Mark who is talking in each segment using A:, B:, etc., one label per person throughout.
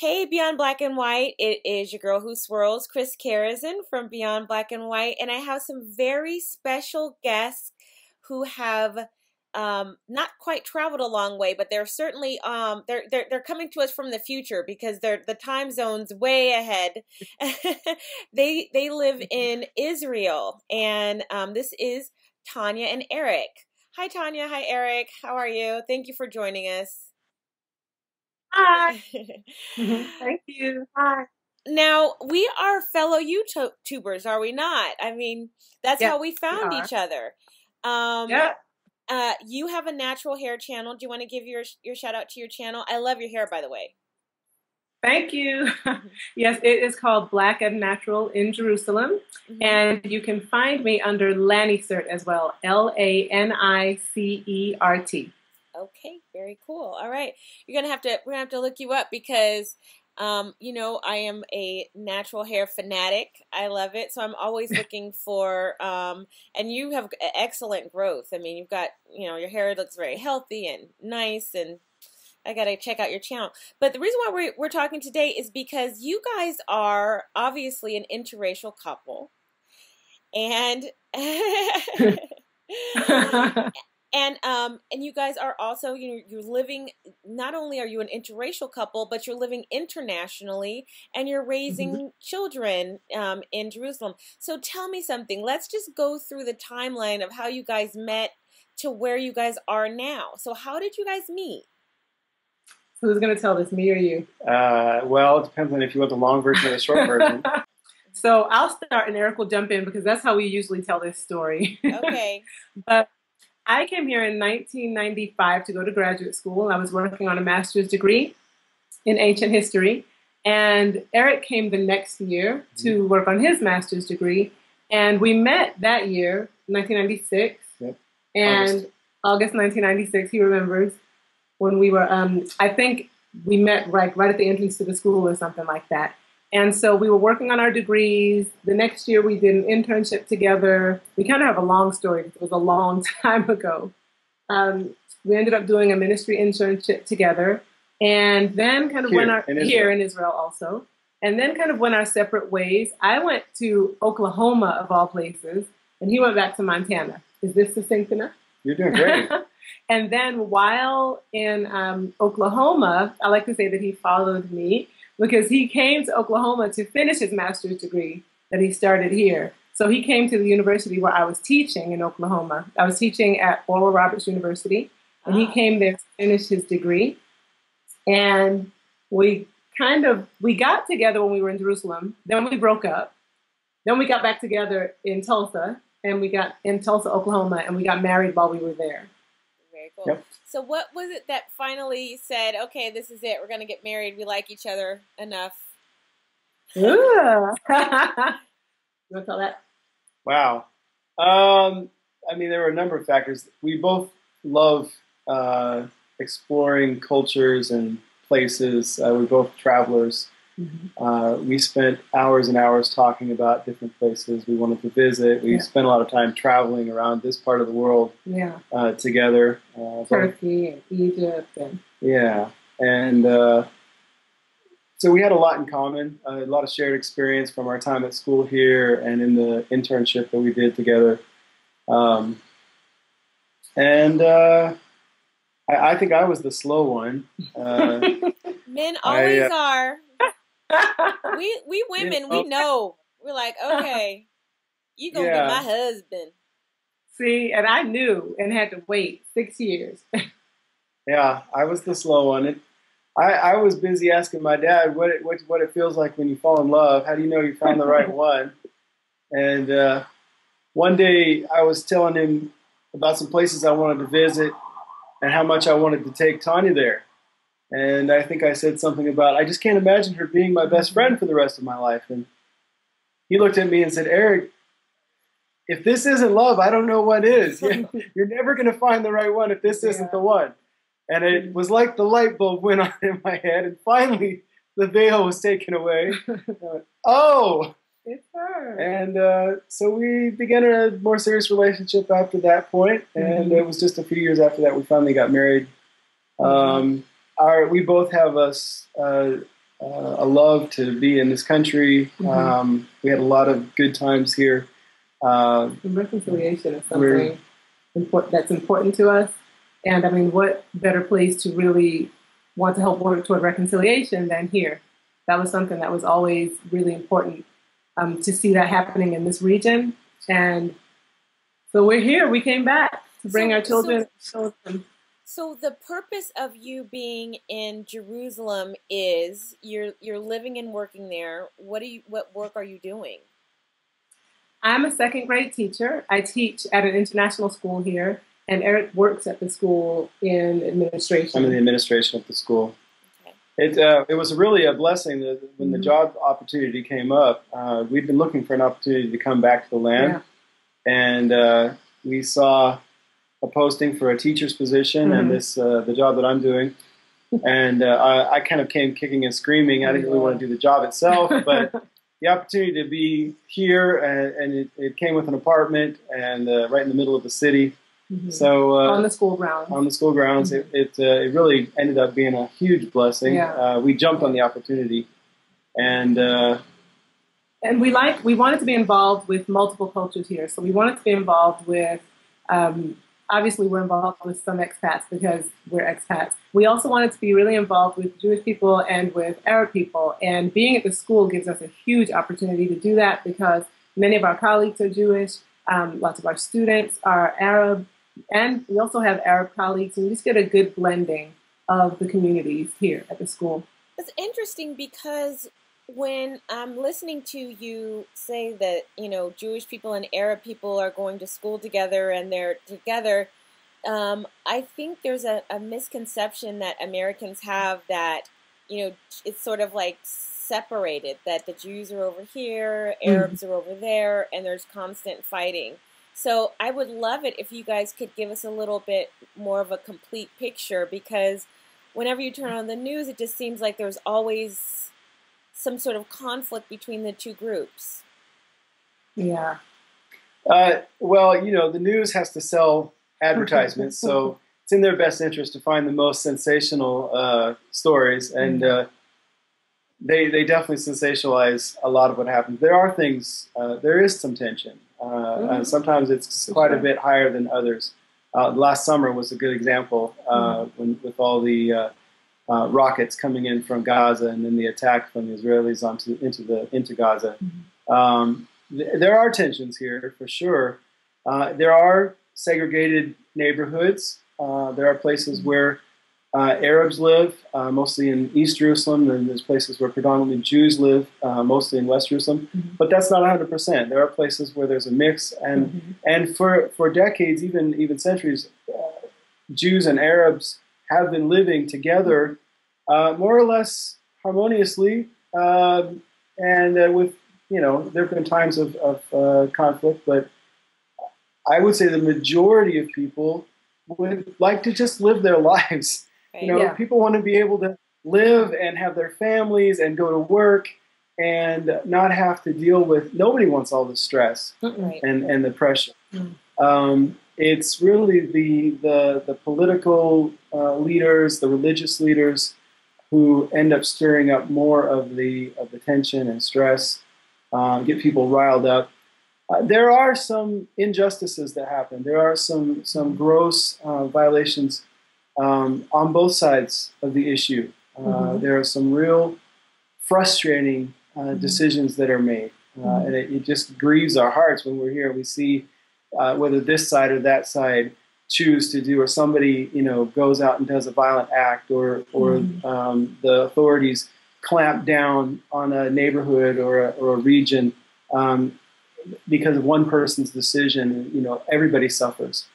A: Hey, Beyond Black and White. It is your girl who swirls, Christelyn Karazin from Beyond Black and White. And I have some very special guests who have um, not quite traveled a long way, but they're certainly um, they're they're they're coming to us from the future because they're the time zones way ahead. they they live in Israel, and um, this is Tanya and Eric. Hi, Tanya. Hi, Eric. How are you? Thank you for joining us.
B: Hi. Thank you. Hi.
A: Now we are fellow YouTubers, are we not? I mean, that's how we found we each other. Um, yeah. Uh, you have a natural hair channel. Do you want to give your your shout out to your channel? I love your hair, by the way.
B: Thank you. Mm-hmm. yes, it is called Black and Natural in Jerusalem. Mm-hmm. And you can find me under Lanicert as well. L A N I C E R T.
A: Okay, very cool. All right. You're gonna have to we're gonna have to look you up because um, you know, I am a natural hair fanatic. I love it. So I'm always looking for, um, and you have excellent growth. I mean, you've got, you know, your hair looks very healthy and nice and I got to check out your channel. But the reason why we're, we're talking today is because you guys are obviously an interracial couple. And and um and you guys are also you you're living not only are you an interracial couple but you're living internationally and you're raising mm-hmm. children um in Jerusalem. So tell me something. Let's just go through the timeline of how you guys met to where you guys are now. So how did you guys meet?
B: Who's going to tell this me or you?
C: Uh well it depends on if you want the long version or the short version.
B: So i'll start and eric will jump in because that's how we usually tell this story.
A: Okay.
B: But I came here in 1995 to go to graduate school. I was working on a master's degree in ancient history. And Eric came the next year to mm-hmm. work on his master's degree. And we met that year, 1996. Yep. And August. August 1996, he remembers when we were, um, I think we met right, right at the entrance to the school or something like that. And so we were working on our degrees. The next year we did an internship together. We kind of have a long story because it was a long time ago. Um, we ended up doing a ministry internship together and then kind of here, went our, in here in Israel also. And then kind of went our separate ways. I went to Oklahoma of all places and he went back to Montana. Is this succinct enough?
C: You're doing great.
B: and then while in um, Oklahoma, I like to say that he followed me because he came to Oklahoma to finish his master's degree that he started here. So he came to the university where I was teaching in Oklahoma. I was teaching at Oral Roberts University, and he ah. came there to finish his degree. And we kind of we got together when we were in Jerusalem. Then we broke up. Then we got back together in Tulsa, and we got in Tulsa, Oklahoma, and we got married while we were there.
A: Very cool. Yep. So what was it that finally said, okay, this is it. We're going to get married. We like each other enough.
B: you want to tell that?
C: Wow. Um, I mean, there were a number of factors. We both love uh, exploring cultures and places. Uh, we're both travelers. Mm-hmm. Uh, we spent hours and hours talking about different places we wanted to visit. We yeah. spent a lot of time traveling around this part of the world
B: yeah.
C: uh, together.
B: Uh, Turkey and Egypt. And...
C: Yeah. And uh, so we had a lot in common, a lot of shared experience from our time at school here and in the internship that we did together. Um, and uh, I, I, think I was the slow one. Uh,
A: Men always I, are we we women we know? we're like okay you gonna yeah. be my husband.
B: See and i knew and had to wait six years.
C: Yeah i was the slow one. And I, I was busy asking my dad what it, what, what it feels like when you fall in love? How do you know you found the right one? And uh, one day i was telling him about some places i wanted to visit and how much i wanted to take tanya there and I think I said something about, I just can't imagine her being my best friend for the rest of my life. And he looked at me and said, Eric, if this isn't love, I don't know what is. You're never going to find the right one if this isn't the one. And it was like the light bulb went on in my head, and finally the veil was taken away. oh!
B: It's her.
C: And uh, so we began a more serious relationship after that point, and mm-hmm. it was just a few years after that we finally got married. Um, our we both have a, uh, uh, a love to be in this country.
B: Mhm.
C: Um, we had a lot of good times here. Uh,
B: reconciliation is something important that's important to us. And I mean, what better place to really want to help work toward reconciliation than here? That was something that was always really important um, to see that happening in this region. And so we're here. We came back to bring
A: So-
B: our children.
A: so-
B: children.
A: So the purpose of you being in Jerusalem is you're you're living and working there. What do you what work are you doing?
B: I'm a second grade teacher. I teach at an international school here, and Eric works at the school in administration.
C: I'm in the administration of the school.
A: Okay.
C: It, uh, it was really a blessing that when the
B: Mhm.
C: job opportunity came up. Uh, we'd been looking for an opportunity to come back to the land, and uh, we saw a posting for a teacher's position
B: Mhm.
C: and this uh, the job that I'm doing. And uh, I, I kind of came kicking and screaming. I didn't really want to do the job itself, but the opportunity to be here, and, and it, it came with an apartment and uh, right in the middle of the city.
B: Mhm.
C: So uh,
B: on the school grounds.
C: on the school grounds. It it, uh, it really ended up being a huge blessing.
B: Yeah.
C: Uh, we jumped on the opportunity, and uh,
B: and we like we wanted to be involved with multiple cultures here. So we wanted to be involved with. Um, obviously, we're involved with some expats because we're expats. We also wanted to be really involved with Jewish people and with Arab people. And being at the school gives us a huge opportunity to do that because many of our colleagues are Jewish. Um, lots of our students are Arab, and we also have Arab colleagues. And we just get a good blending of the communities here at the school.
A: It's interesting because when I'm listening to you say that, you know, Jewish people and Arab people are going to school together and they're together, um, I think there's a, a misconception that Americans have that, you know, it's sort of like separated, that the Jews are over here, Arabs are over there, and there's constant fighting. So I would love it if you guys could give us a little bit more of a complete picture because whenever you turn on the news, it just seems like there's always some sort of conflict between the two groups.
B: Yeah.
C: uh, well, you know, the news has to sell advertisements, so it's in their best interest to find the most sensational uh, stories, and uh, they they definitely sensationalize a lot of what happens. There are things, uh, there is some tension. Uh, uh,
B: Mhm.
C: sometimes it's
B: For
C: quite a bit higher than others. Uh, last summer was a good example uh,
B: Mm-hmm.
C: when, with all the uh, rockets coming in from Gaza and then the attack from the Israelis onto into the into Gaza.
B: Mm-hmm.
C: Um, th- there are tensions here for sure. Uh, there are segregated neighborhoods. Uh, there are places where uh, Arabs live, uh, mostly in East Jerusalem, and there's places where predominantly Jews live, uh, mostly in West Jerusalem.
B: Mhm.
C: But that's not 100%. There are places where there's a mix, and
B: Mhm.
C: and for for decades, even even centuries, uh, Jews and Arabs have been living together, uh, more or less harmoniously, um, and uh, with you know there have been times of, of uh, conflict, but I would say the majority of people would like to just live their lives.
A: Right?
C: You know,
B: Yeah.
C: people want to be able to live and have their families and go to work and not have to deal with. Nobody wants all the stress
A: right.
C: and, and the pressure.
B: Mm.
C: Um, it's really the the, the political uh, leaders, the religious leaders, who end up stirring up more of the of the tension and stress, uh, get people riled up. Uh, there are some injustices that happen. There are some some gross uh, violations um, on both sides of the issue. Uh,
B: Mhm.
C: There are some real frustrating uh,
B: Mhm.
C: decisions that are made, uh,
B: Mhm.
C: and it, it just grieves our hearts when we're here. We see uh, whether this side or that side choose to do, or somebody you know goes out and does a violent act, or or
B: Mhm.
C: um, the authorities clamp down on a neighborhood or a, or a region um, because of one person's decision. You know, everybody suffers.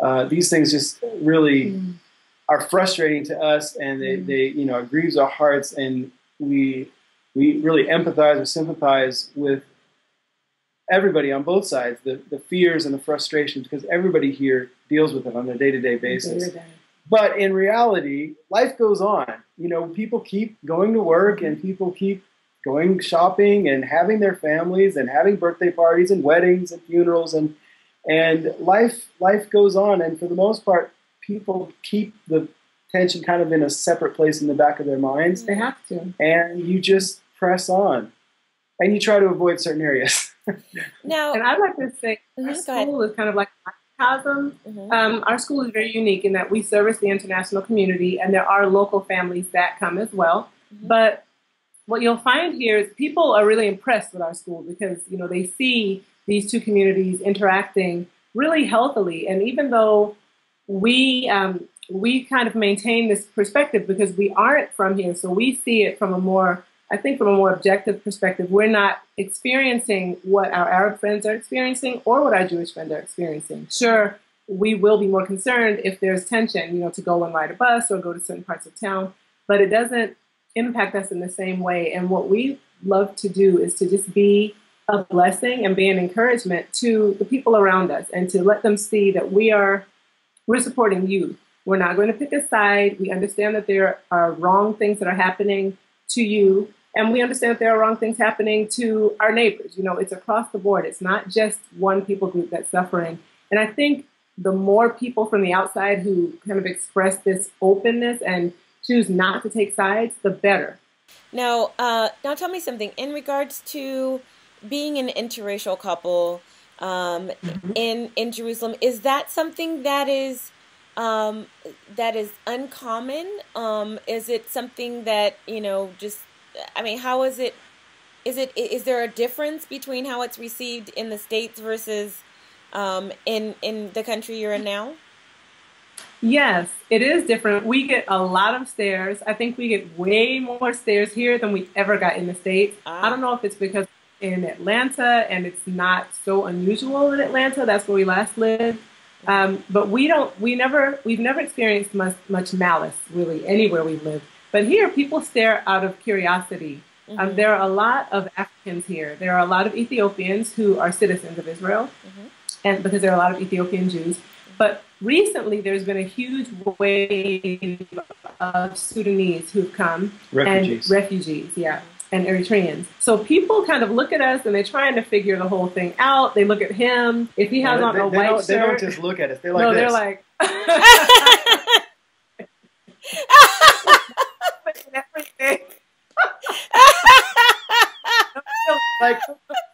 C: Uh, these things just really
B: Mm.
C: are frustrating to us, and they,
B: Mm.
C: they you know it grieves our hearts, and we we really empathize or sympathize with everybody on both sides, the, the fears and the frustrations, because everybody here deals with it on a day to day basis.
B: Day-to-day.
C: But in reality, life goes on. You know, people keep going to work and people keep going shopping and having their families and having birthday parties and weddings and funerals and and life life goes on and for the most part people keep the tension kind of in a separate place in the back of their minds,
B: They have to.
C: and you just press on, and you try to avoid certain areas.
A: Now,
B: And I'd like to say
A: Mhm,
B: our school is kind of like a microcosm.
A: Mhm.
B: Um, our school is very unique in that we service the international community, and there are local families that come as well.
A: Mhm.
B: But what you'll find here is people are really impressed with our school because you know they see these two communities interacting really healthily, and even though we um, we kind of maintain this perspective because we aren't from here, so we see it from a more I think from a more objective perspective, we're not experiencing what our Arab friends are experiencing or what our Jewish friends are experiencing. Sure, we will be more concerned if there's tension, you know, to go and ride a bus or go to certain parts of town, but it doesn't impact us in the same way. And what we love to do is to just be a blessing and be an encouragement to the people around us and to let them see that we are we're supporting you. We're not going to pick a side. We understand that there are wrong things that are happening to you, and we understand that there are wrong things happening to our neighbors. You know, it's across the board. It's not just one people group that's suffering. And I think the more people from the outside who kind of express this openness and choose not to take sides, the better.
A: Now, uh, now tell me something in regards to being an interracial couple um, in in Jerusalem. Is that something that is um, that is uncommon? Um, is it something that you know? Just I mean, how is it? Is it is there a difference between how it's received in the states versus um, in in the country you're in now?
B: Yes, it is different. We get a lot of stares. I think we get way more stares here than we ever got in the States.
A: Ah.
B: I don't know if it's because in Atlanta and it's not so unusual in Atlanta. That's where we last lived. Um, but we don't, we never, we've never experienced much, much malice really anywhere we've lived. But here, people stare out of curiosity. Um,
A: Mhm.
B: there are a lot of Africans here. There are a lot of Ethiopians who are citizens of Israel,
A: Mhm.
B: and because there are a lot of Ethiopian Jews. But recently, there's been a huge wave of Sudanese who've come
C: Refugees.
B: and refugees, yeah, and Eritreans. So people kind of look at us and they're trying to figure the whole thing out. They look at him. If he has
C: they,
B: on a
C: they
B: white
C: don't, they don't just look at us. They're like
B: no,
C: this.
B: they're like. everything.
C: like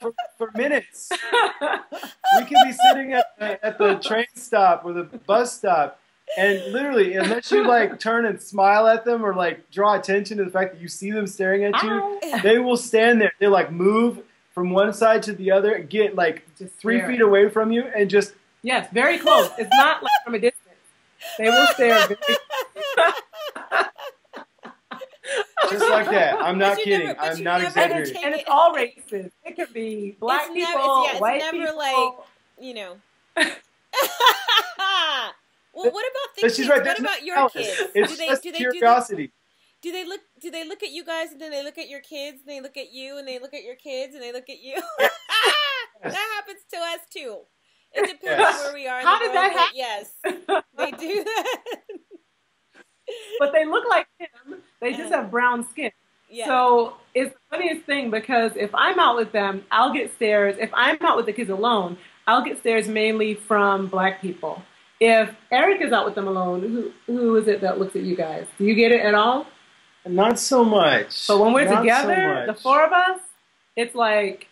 C: for, for minutes. we could be sitting at the, at the train stop or the bus stop, and literally, unless you like turn and smile at them or like draw attention to the fact that you see them staring at you,
B: Ow.
C: they will stand there. They like move from one side to the other, get like
B: Just
C: three
B: stare.
C: feet away from you, and just
B: Yes, very close. It's not like from a distance. They will stare very
C: just like that. I'm not
A: you
C: kidding.
A: never-
C: I'm not exaggerating.
A: take
B: and it's all races. It could be black
A: It's never-
B: people,
A: it's- yeah, it's
B: white
A: never
B: people.
A: like- you know. well, what about the
C: But
A: kids?
C: she's right.
A: What
C: There's no
A: about your
C: malice.
A: kids?
C: It's
A: do they
C: just
A: do they do they,
C: curiosity.
A: do they look do they look at you guys and then they look at your kids and they look at you and they look at your kids and they look at you? that happens to us too. It depends
C: Yes.
A: on where we are. In
B: How
A: the
B: did
A: world,
B: that
A: but Yes, they do that.
B: but they look like him. They just have brown skin.
A: yeah.
B: So it's the funniest thing because if I'm out with them, I'll get stares. If I'm out with the kids alone, I'll get stares mainly from black people. If Eric is out with them alone, who who is it that looks at you guys? Do you get it at all?
C: Not so much.
B: But when we're
C: Not so
B: together, the four of us, it's like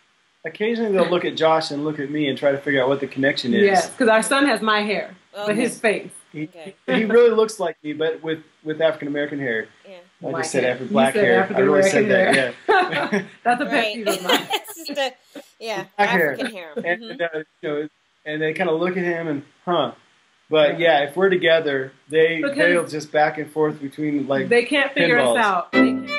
C: Occasionally they'll look at Josh and look at me and try to figure out what the connection is.
B: yes, because our son has my hair, oh, but
A: Okay.
B: his face.
C: He,
A: Okay.
C: he really looks like me, but with, with African American hair.
A: yeah.
C: I
B: Black
C: just said
B: hair.
C: Afri- black
B: said
C: hair. I
B: African
C: really said
B: American
C: that, yeah.
B: That's a pet
A: Right.
B: peeve of mine.
A: it's just a yeah
C: Black hair.
A: African hair.
C: and,
A: Mhm.
C: uh, you know, and they kind of look at him and, huh. But yeah, if we're together, they
B: Because-
C: they'll just back and forth between like
B: they can't figure
C: pinballs.
B: us out. They can't